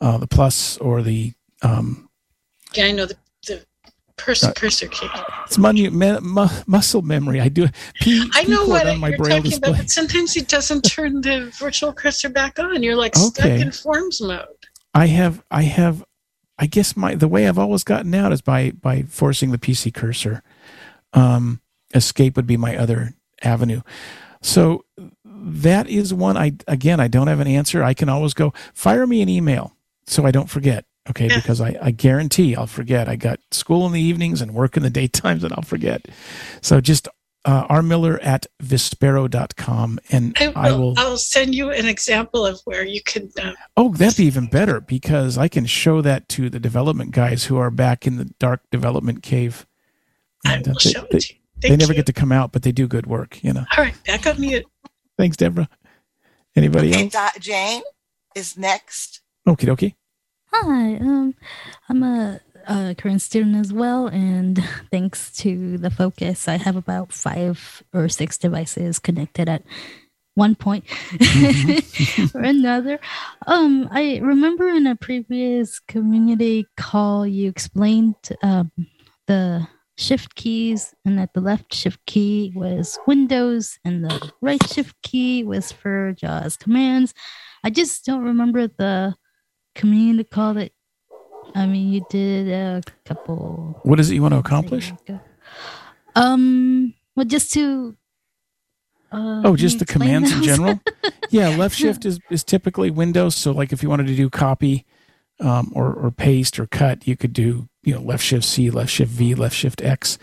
uh, the plus or the um, Yeah, I know the the cursor Uh, key. it's me, mu, muscle memory. I do P, I know P what on my you're braille talking about, but sometimes it doesn't turn the virtual cursor back on. You're like stuck Okay. in forms mode. I have I have I guess my the way I've always gotten out is by by forcing the PC cursor. Um, escape would be my other avenue. So that is one I again I don't have an answer. I can always go fire me an email so I don't forget. Okay, Yeah. because I, I guarantee I'll forget. I got school in the evenings and work in the daytimes and I'll forget. So just uh, rmiller at vispero.com and I will, I will I'll send you an example of where you can. Um, Oh, that'd be even better because I can show that to the development guys who are back in the dark development cave. I And, uh, will they, show it they- to you. they never you. get to come out, but they do good work, you know. All right, back on mute. Thanks, Deborah. Anybody Okay, else? Dot Jane is next. Okay, dokie. Hi, um, I'm a a current student as well, and thanks to the focus, I have about five or six devices connected at one point or another. Um, I remember in a previous community call, you explained um, the shift keys, and that the left shift key was Windows, and the right shift key was for JAWS commands. I just don't remember the community call that. I mean, you did a couple. What is it you want to accomplish? Um, well, just to uh, oh, just the commands those? in general. yeah, left shift is is typically Windows. So, like, if you wanted to do copy, um, or or paste or cut, you could do you know left shift C, left shift V, left shift X.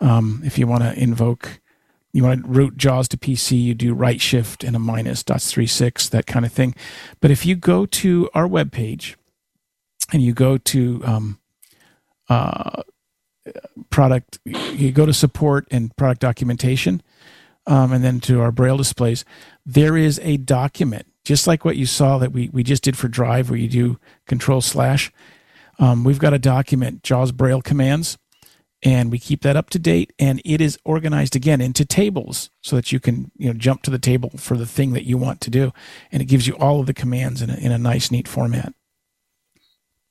Um, if you want to invoke, you want to route JAWS to PC, you do right shift and a minus dots three six that kind of thing. But if you go to our web page and you go to um, uh, product, you go to support and product documentation um, and then to our braille displays, there is a document, just like what you saw that we, we just did for Drive, where you do control slash. Um, we've got a document, JAWS braille commands, and we keep that up to date. And it is organized again into tables so that you can you know jump to the table for the thing that you want to do, and it gives you all of the commands in a, in a nice, neat format.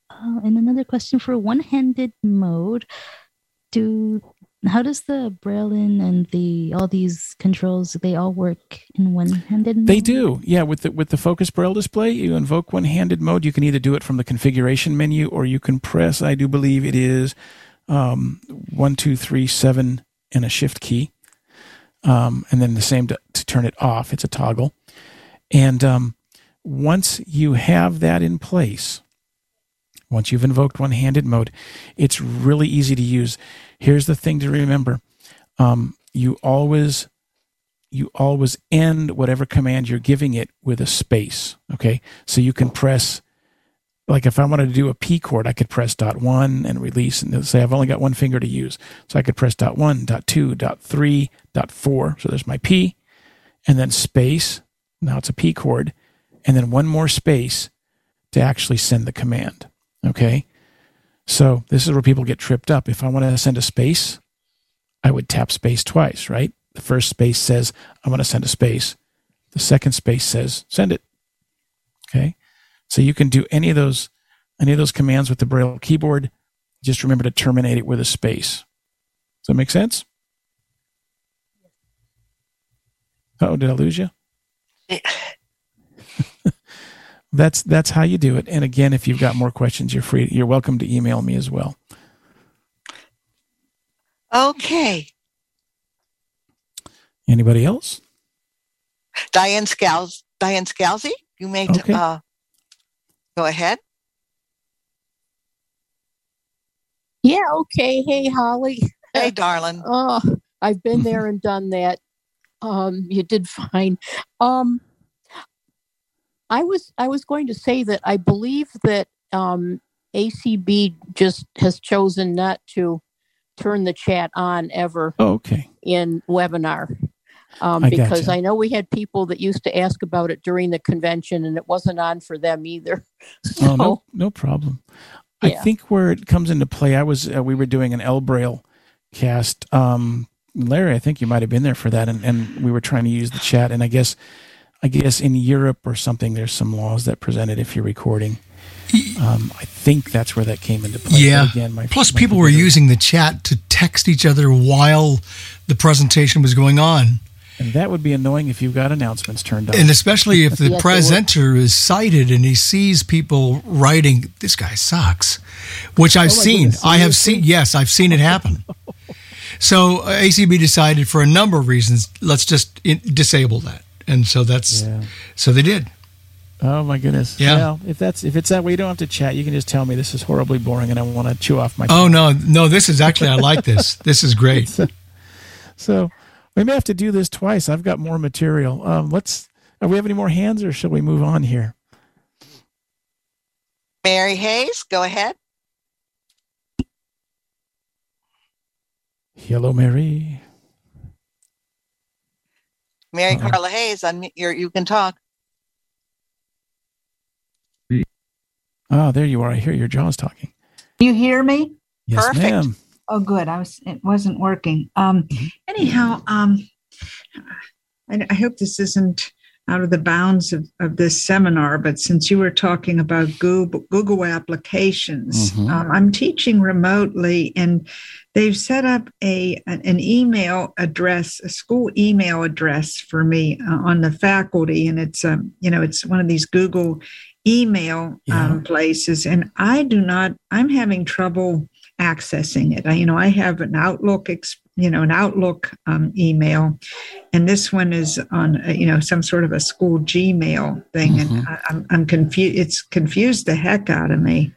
Uh, and another question for one-handed mode: Do how does the Braille-in and the all these controls they all work in one-handed mode? They do. Yeah, with the with the focus Braille display, you invoke one-handed mode. You can either do it from the configuration menu or you can press, I do believe it is um, one, two, three, seven, and a shift key. Um, and then the same to, to, turn it off. It's a toggle. And um, once you have that in place, once you've invoked one handed mode, it's really easy to use. Here's the thing to remember um, you always you always end whatever command you're giving it with a space. Okay. So you can press, like if I wanted to do a P chord, I could press dot one and release and say I've only got one finger to use. So I could press dot one, dot two, dot three, dot four. So there's my P and then space. Now it's a P chord and then one more space to actually send the command. Okay. So this is where people get tripped up. If I want to send a space, I would tap space twice, right? The first space says, I want to send a space. The second space says, send it. Okay. So you can do any of those, any of those commands with the Braille keyboard. Just remember to terminate it with a space. Does that make sense? Oh, did I lose you? that's that's how you do it. And again, if you've got more questions, you're free. You're welcome to email me as well. Okay. Anybody else? Diane Scalzi. Diane Scalzi, you made okay. uh, go ahead. Yeah. Okay. Hey, Holly. Hey, darling. Oh, I've been there and done that. Um, you did fine. Um, I was I was going to say that I believe that um, ACB just has chosen not to turn the chat on ever. Oh, okay. In webinar. Um, I because gotcha. I know we had people that used to ask about it during the convention, and it wasn't on for them either. So, oh, no, no problem. I think where it comes into play, I was uh, we were doing an L Braille cast. Um, Larry, I think you might have been there for that, and, and we were trying to use the chat. And I guess, I guess in Europe or something, there's some laws that present it if you're recording. Um, I think that's where that came into play. Yeah. Again, my, Plus, my people were using the chat to text each other while the presentation was going on. And that would be annoying if you've got announcements turned on. And especially if the Yes, presenter is sighted and he sees people writing, this guy sucks, which I've Oh seen. goodness, I have seen, yes, I've seen it happen. so uh, ACB decided for a number of reasons, let's just in, disable that. And so that's, Yeah. so they did. Oh my goodness! Yeah. Well, if that's if it's that way, you don't have to chat. You can just tell me this is horribly boring, and I want to chew off my. Oh, no, no, this is actually, I like this. This is great. So we may have to do this twice. I've got more material. Um, let's. Do we have any more hands, or shall we move on here? Mary Hayes, go ahead. Hello, Mary. Mary Uh-oh. Carla Hayes, on your, you can talk. Ah, there you are. I hear your JAWS talking. You hear me? Yes, Perfect. ma'am. Oh, good. I was. It wasn't working. Um. Mhm. Anyhow, um, I, I hope this isn't out of the bounds of, of this seminar, but since you were talking about Google, Google applications, Mhm. um, I'm teaching remotely, and they've set up a an, an email address, a school email address for me uh, on the faculty, and it's um, you know, it's one of these Google email Yeah. um, places, and I do not. I'm having trouble accessing it. I, you know, I have an Outlook, you know, an Outlook um, email, and this one is on, uh, you know, some sort of a school Gmail thing, Mhm. and I, I'm, I'm confused. It's confused the heck out of me,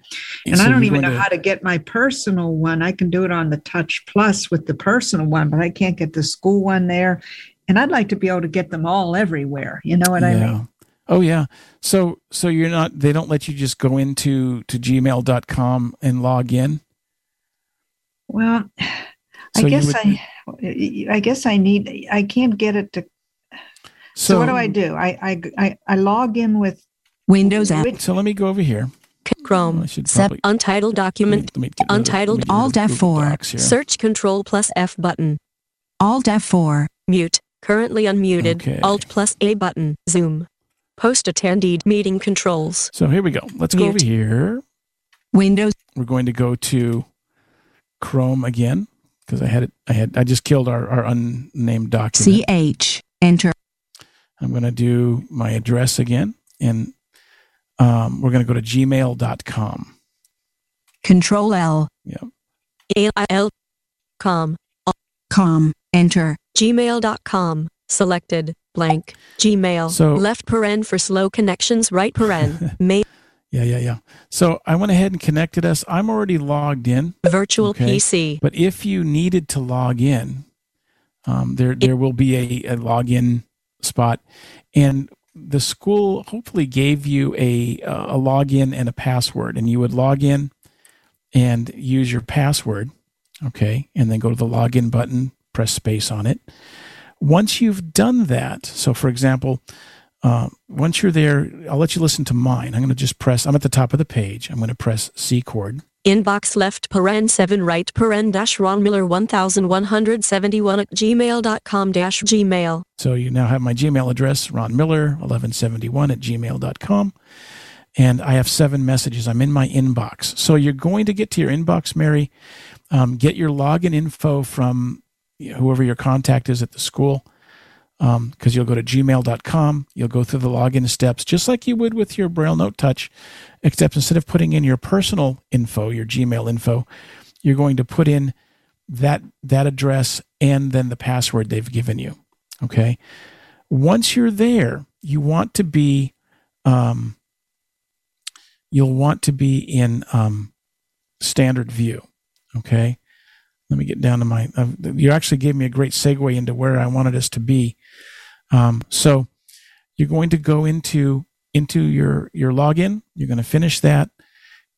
and So I don't even know to- how to get my personal one. I can do it on the Touch Plus with the personal one, but I can't get the school one there. And I'd like to be able to get them all everywhere. You know what I mean? Oh yeah. So so you're not they don't let you just go into to gmail.com and log in. Well, So I guess would- I, I guess I need. I can't get it to. So, what do I do? I I I, I log in with Windows app. which- So let me go over here. I Chrome. should Sep- probably Untitled document. let me get rid of- Untitled let me get rid Alt of Google F4. Search Control plus F button. Alt F4. Mute. Currently unmuted. Okay. Alt plus A button. Zoom. Post attendee meeting controls. So here we go. Let's go over here. Windows. We're going to go to Chrome again because I had it. I had I just killed our, our unnamed document. CH. Enter. I'm going to do my address again, and um, we're going to go to gmail.com. Control L. Yep. AIL. Com. Com. Enter. Gmail.com. Selected. Blank. Gmail. So- left paren for slow connections. Right paren. Main. Yeah, yeah, yeah. So I went ahead and connected us. I'm already logged in, Virtual Okay. PC. but if you needed to log in, um, there there will be a, a login spot, and the school hopefully gave you a a login and a password, and you would log in and use your password, okay, and then go to the login button, press space on it. Once you've done that, so for example, uh, once you're there, I'll let you listen to mine. I'm going to just press. I'm at the top of the page. I'm going to press C chord. Inbox left paren 7 right paren dash Ron Miller 1171 at gmail.com dash Gmail. So you now have my Gmail address, Ron Miller, 1171 at gmail.com. And I have seven messages. I'm in my inbox. So you're going to get to your inbox, Mary. Um, get your login info from whoever your contact is at the school. Because you'll go to gmail.com. You'll go through the login steps just like you would with your BrailleNote Touch, except instead of putting in your personal info, your Gmail info, you're going to put in that that address and then the password they've given you. Okay. Once you're there, you want to be, um, you'll want to be in um, standard view. Okay. Let me get down to my. Uh, you actually gave me a great segue into where I wanted us to be. Um, so you're going to go into into your your login. You're going to finish that,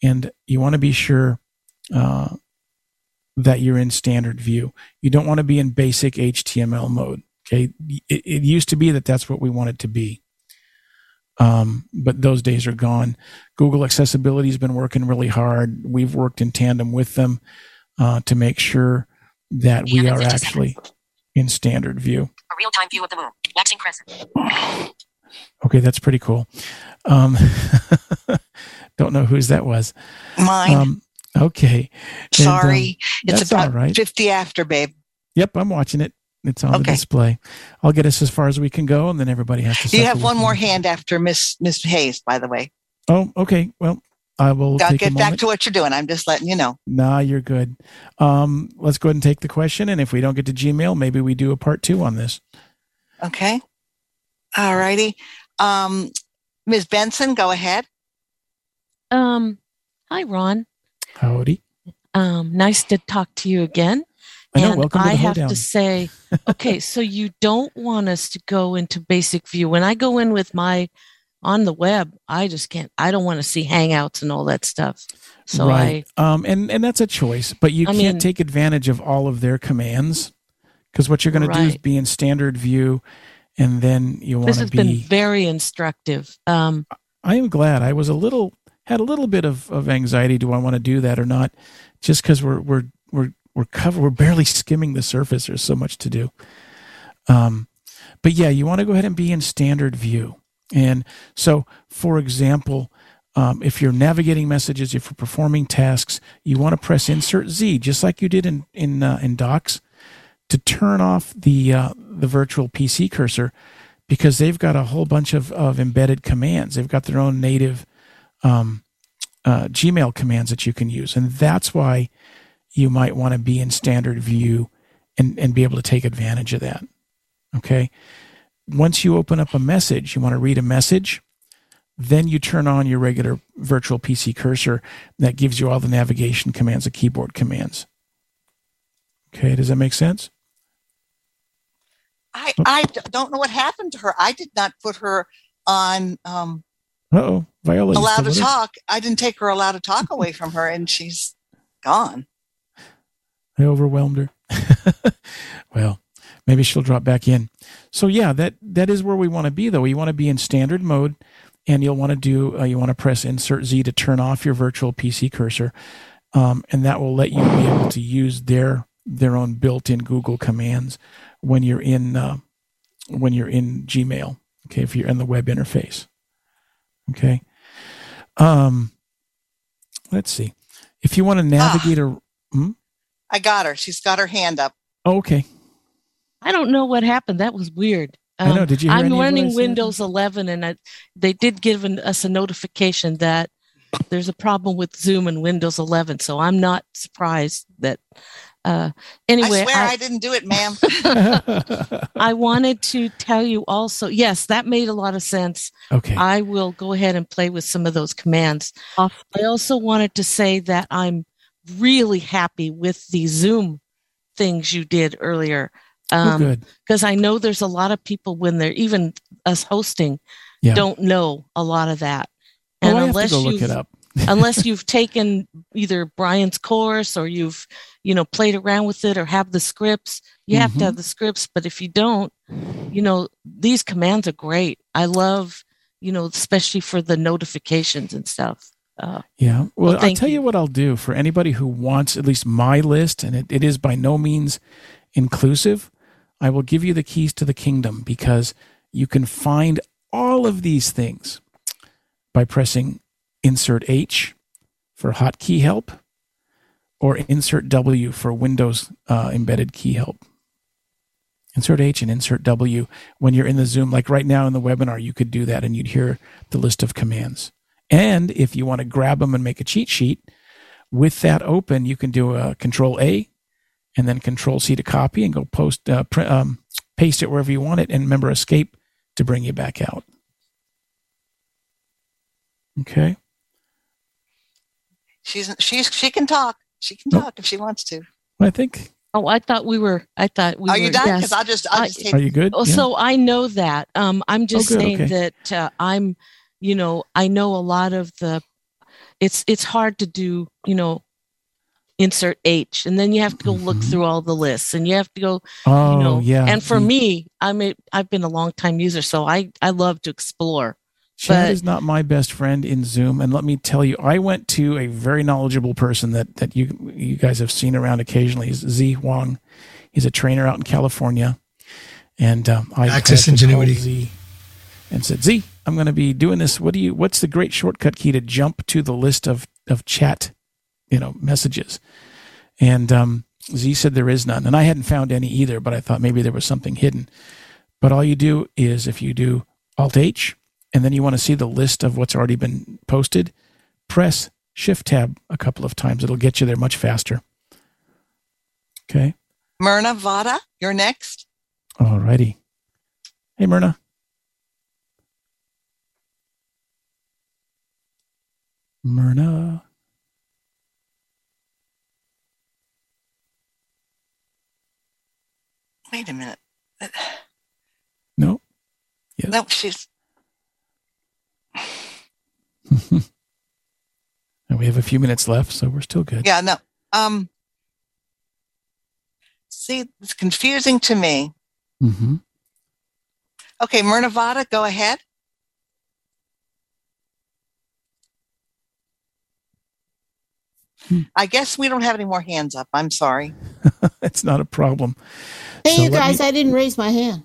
and you want to be sure uh, that you're in standard view. You don't want to be in basic HTML mode. Okay, it, it used to be that that's what we wanted to be, um, but those days are gone. Google Accessibility has been working really hard. We've worked in tandem with them uh, to make sure that we are actually in standard view. A real-time view of the moon. Waxing crescent. Okay, that's pretty cool. Um, don't know whose that was. Mine. Um, okay. And, um, Sorry. it's about all right. 50 after, babe. Yep, I'm watching it. It's on the display. I'll get us as far as we can go, and then everybody has to. You have with one me. more hand after Miss Miss Hayes, by the way. Oh, okay. Well, I will I'll take a get back to what you're doing. I'm just letting you know. Nah, you're good. Um, let's go ahead and take the question, and if we don't get to Gmail, maybe we do a part two on this. Okay. All righty. Um, Ms. Benson, go ahead. Um, hi, Ron. Howdy. Um, nice to talk to you again. I know. and Welcome to I have hoedown. to say, okay, so you don't want us to go into basic view. When I go in with my on the web, I just can't. I don't want to see Hangouts and all that stuff. So right. um, and and that's a choice, but you I can't mean- take advantage of all of their commands because what you're going to do is be in standard view, and then you want this to has be. been very instructive. Um, I am glad. I was a little had a little bit of, of anxiety. Do I want to do that or not? Just because we're we're we're we're cover we're barely skimming the surface. There's so much to do. Um, but yeah, you want to go ahead and be in standard view. And so, for example, um, if you're navigating messages, if you're performing tasks, you want to press Insert Z, just like you did in in uh, in Docs, to turn off the uh, the virtual PC cursor, because they've got a whole bunch of, of embedded commands. They've got their own native um, uh, Gmail commands that you can use, and that's why you might want to be in standard view and and be able to take advantage of that. Okay. Once you open up a message, you want to read a message then you turn on your regular virtual PC cursor that gives you all the navigation commands, the keyboard commands. Okay, does that make sense? I, I don't know what happened to her. I did not put her on um, oh, Viola. you allowed to talk. I didn't take her allowed to talk away from her, and she's gone. I overwhelmed her. well, maybe she'll drop back in. So yeah, that that is where we want to be though. We want to be in standard mode and you'll want to do uh, you want to press insert Z to turn off your virtual PC cursor. Um, and that will let you be able to use their their own built-in Google commands when you're in uh, when you're in Gmail. Okay, if you're in the web interface. Okay. Um, let's see. If you want to navigate a hmm? I got her. She's got her hand up. Oh, okay. I don't know what happened. That was weird. I know. Did you hear I'm any of what running? Windows 11, and I, they did give an, us a notification that there's a problem with Zoom and Windows 11. So I'm not surprised that. Uh, anyway, I swear I, didn't do it, ma'am. I wanted to tell you also, yes, that made a lot of sense. Okay. I will go ahead and play with some of those commands. I also wanted to say that I'm really happy with the Zoom things you did earlier. Oh, good. Because I know there's a lot of people when they're even us hosting Yeah. don't know a lot of that. Oh, And I have to unless go look you've it up. Unless you've taken either Brian's course or you've you know played around with it or have the scripts, you have Mm-hmm. to have the scripts. But if you don't, you know these commands are great. I love you know especially for the notifications and stuff. Uh, Yeah. Well, Well, I'll tell you. what I'll do for anybody who wants at least my list, and it, it is by no means inclusive. I will give you the keys to the kingdom because you can find all of these things by pressing insert H for hotkey help or insert W for Windows uh, embedded key help. Insert H and insert W when you're in the Zoom. Like right now in the webinar, you could do that and you'd hear the list of commands. And if you want to grab them and make a cheat sheet, with that open, you can do a Control A and then Control C to copy and go post uh, pr- um, paste it wherever you want it, and remember Escape to bring you back out. Okay. She's she's she can talk. She can talk if she wants to. I think. oh, I thought we were. I thought we Are were. you done? yes. Because I'll just I'll I- Are you good? Oh, Yeah. so I know that. Um, I'm just Oh, good, saying okay. that uh, I'm, you know, I know a lot of the. It's it's hard to do, you know, insert H, and then you have to go look Mhm. through all the lists, and you have to go, oh, you know. yeah. And for me, I'm a I've been a long time user, so I I love to explore. Chad but- is not my best friend in Zoom, and let me tell you, I went to a very knowledgeable person that that you you guys have seen around occasionally. He's Z Huang. He's a trainer out in California, and um, I Access Ingenuity. called Z and said, Z, I'm going to be doing this. What do you? What's the great shortcut key to jump to the list of of chat, you know, messages? And um, Z said there is none, and I hadn't found any either, but I thought maybe there was something hidden. But all you do is if you do Alt H and then you want to see the list of what's already been posted, press Shift Tab a couple of times. It'll get you there much faster. Okay. Myrna Vada, you're next. All righty. Hey, Myrna. Myrna. Wait a minute. No. Yes. No, she's And we have a few minutes left, so we're still good. yeah, no. Um see, it's confusing to me. Mm-hmm. Okay, Myrna Vada, go ahead. I guess we don't have any more hands up. I'm sorry. it's not a problem. Hey, So you guys, me- I didn't raise my hand.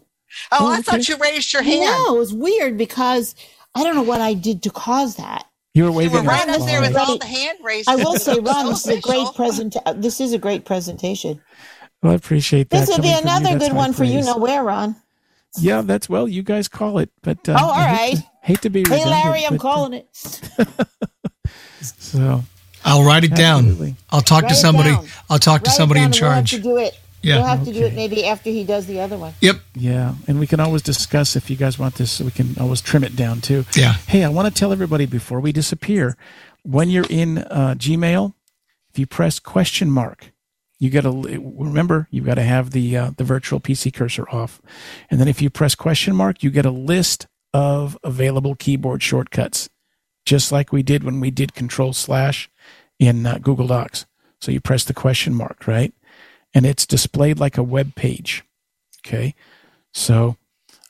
Oh, Oh, I okay. thought you raised your hand. No, it was weird because I don't know what I did to cause that. You were You waving. were at right up there with all the hand raising. I will say, Ron, this is a great official. present. This is a great presentation. Well, I appreciate that. This would be coming you. another good high one for you praise. know where, Ron. Yeah, that's well. You guys call it, but uh, Oh, all I hate right. to- Hate to be. Hey, Larry, I'm but, uh, calling it. So I'll write it down. I'll talk Write to somebody. I'll talk to Write it somebody in down and we'll charge. to do it. Yeah. We'll have to do it maybe after he does the other one. Yep. Yeah, and we can always discuss if you guys want this. We can always trim it down too. Yeah. Hey, I want to tell everybody before we disappear, when you're in uh, Gmail, if you press question mark, you got to remember you've got to have the uh, the virtual PC cursor off, and then if you press question mark, you get a list of available keyboard shortcuts, just like we did when we did Control slash in uh, Google Docs. So you press the question mark, right? And it's displayed like a web page. Okay. So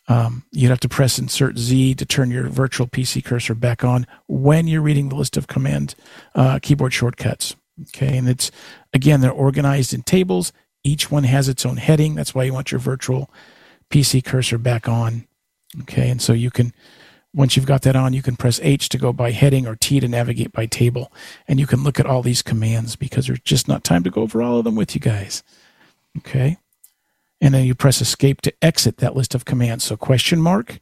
um, you'd have to press insert Z to turn your virtual PC cursor back on when you're reading the list of command uh, keyboard shortcuts. Okay. And it's, again, they're organized in tables. Each one has its own heading. That's why you want your virtual PC cursor back on. Okay. And so you can, once you've got that on, you can press H to go by heading or T to navigate by table. And you can look at all these commands because there's just not time to go over all of them with you guys. Okay. And then you press escape to exit that list of commands. So question mark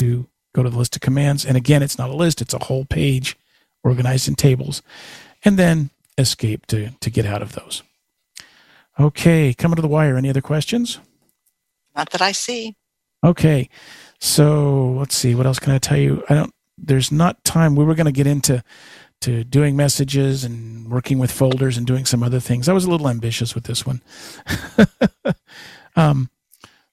to go to the list of commands. And again, it's not a list, it's a whole page organized in tables. And then escape to, to get out of those. Okay, coming to the wire. Any other questions? Not that I see. Okay. So let's see. What else can I tell you? I don't. There's not time. We were going to get into to doing messages and working with folders and doing some other things. I was a little ambitious with this one. um.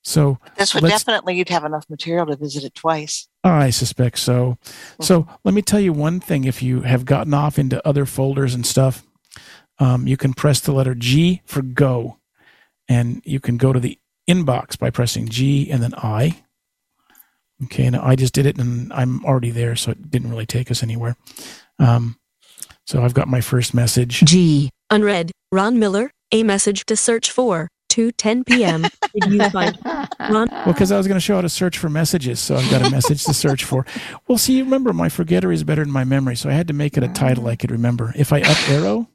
So This would definitely you'd have enough material to visit it twice. I suspect so. So let me tell you one thing. If you have gotten off into other folders and stuff, um, you can press the letter G for go, and you can go to the inbox by pressing G and then I. Okay, and I just did it, and I'm already there, so it didn't really take us anywhere. Um, so I've got my first message. G. Unread. Ron Miller. A message to search for. 2:10 p.m. Did you find Ron? Well, because I was going to show how to search for messages, so I've got a message to search for. Well, see, you remember my forgetter is better than my memory, so I had to make it a title I could remember. If I up arrow,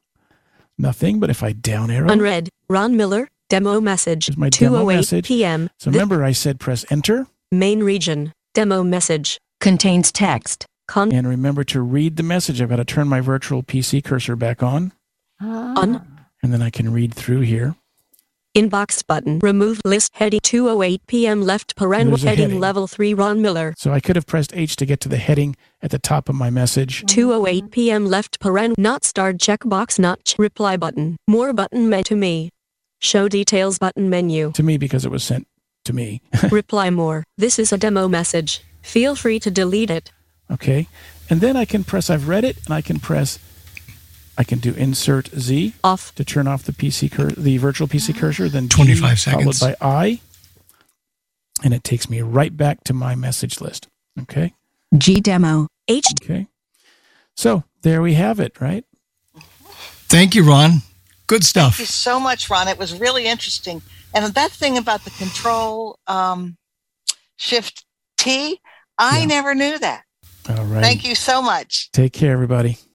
nothing, but if I down arrow, Unread. Ron Miller. Demo message. Here's my demo 2:08 message. p.m. So remember, I said press enter, Main region. Demo message. Contains text. Con and remember to read the message. I've got to turn my virtual PC cursor back on, ah. on. and then I can read through here. Inbox button. Remove list heading 2:08 p.m. left paren There's heading, heading. level 3 Ron Miller. So I could have pressed H to get to the heading at the top of my message. 2:08 p.m. left paren not starred checkbox not ch- reply button. More button meant to me. Show details button menu. To me, because it was sent to me. reply more. This is a demo message. Feel free to delete it. Okay. And then I can press, I've read it, and I can press, I can do insert Z off to turn off the PC cur- the virtual PC cursor, then G 25 seconds. followed by I, and it takes me right back to my message list. Okay. G demo. H. Okay. So there we have it, right? Thank you, Ron. Good stuff. Thank you so much, Ron. It was really interesting. And that thing about the control um, shift T, I Yeah. never knew that. All right. Thank you so much. Take care, everybody.